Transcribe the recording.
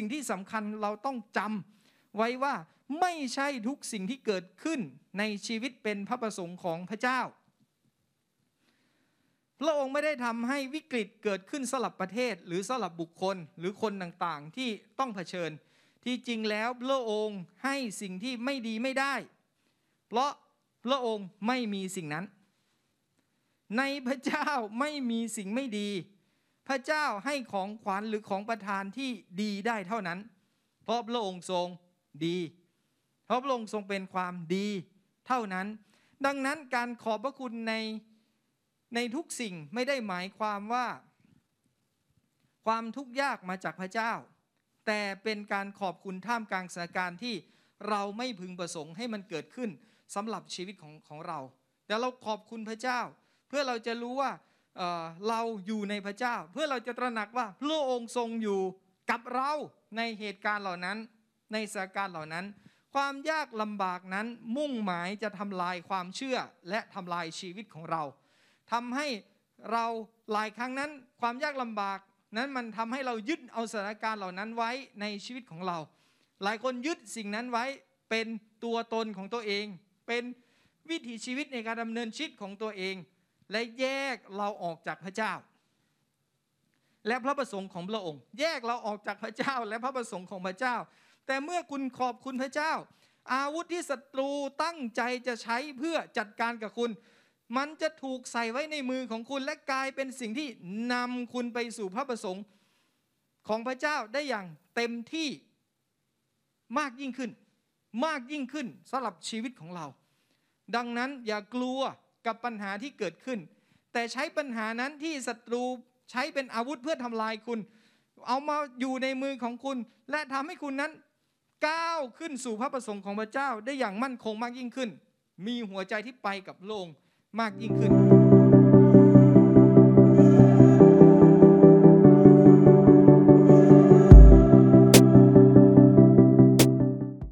สิ่งที่สำคัญเราต้องจำไว้ว่าไม่ใช่ทุกสิ่งที่เกิดขึ้นในชีวิตเป็นพระประสงค์ของพระเจ้า พระองค์ไม่ได้ทำให้วิกฤตเกิดขึ้นสลับประเทศหรือสลับบุคคลหรือคนต่างๆที่ต้องเผชิญ ที่จริงแล้วพระองค์ให้สิ่งที่ไม่ดีไม่ได้ เพราะพระองค์ไม่มีสิ่งนั้น ในพระเจ้าไม่มีสิ่งไม่ดี พระเจ้าให้ของขวัญหรือของประทานที่ดีได้เท่านั้น เพราะพระองค์ทรงดี เพราะพระองค์ทรงเป็นความดีเท่านั้น ดังนั้นการขอบพระคุณในในทุกสิ่งไม่ได้หมายความว่า ความทุกข์ยากมาจากพระเจ้า แต่เป็นการขอบคุณท่ามกลางสถานการณ์ที่เราไม่พึงประสงค์ให้มันเกิดขึ้นสำหรับชีวิตของของเรา แต่เราขอบคุณพระเจ้า เพื่อเราจะรู้ว่า เราอยู่ในพระเจ้า เพื่อเราจะตระหนักว่าพระองค์ทรงอยู่กับเราในเหตุการณ์เหล่านั้น ในสถานการณ์เหล่านั้น ความยากลำบากนั้นมุ่งหมายจะทำลายความเชื่อและทำลายชีวิตของเราทำให้เราหลายครั้งนั้น ความยากลำบากนั้นมันทำให้เรายึดเอาสถานการณ์เหล่านั้นไว้ในชีวิตของเรา หลายคนยึดสิ่งนั้นไว้เป็นตัวตนของตัวเอง เป็นวิถีชีวิตในการดำเนินชีวิตของตัวเอง และแยกเราออกจากพระเจ้า และพระประสงค์ของพระองค์ แยกเราออกจากพระเจ้า และพระประสงค์ของพระเจ้า แต่เมื่อคุณขอบคุณพระเจ้า อาวุธที่ศัตรูตั้งใจจะใช้เพื่อจัดการกับคุณ มันจะถูกใส่ไว้ในมือของคุณและกลายเป็นสิ่งที่นำคุณไปสู่พระประสงค์ของพระเจ้าได้อย่างเต็มที่มากยิ่งขึ้น มากยิ่งขึ้นสำหรับชีวิตของเรา ดังนั้นอย่ากลัว กับปัญหาที่เกิดขึ้น แต่ใช้ปัญหานั้นที่ศัตรูใช้เป็นอาวุธเพื่อทำลายคุณ เอามาอยู่ในมือของคุณ และทำให้คุณนั้นก้าวขึ้นสู่พระประสงค์ของพระเจ้าได้อย่างมั่นคงมากยิ่งขึ้น มีหัวใจที่ไปกับโลงมากยิ่งขึ้น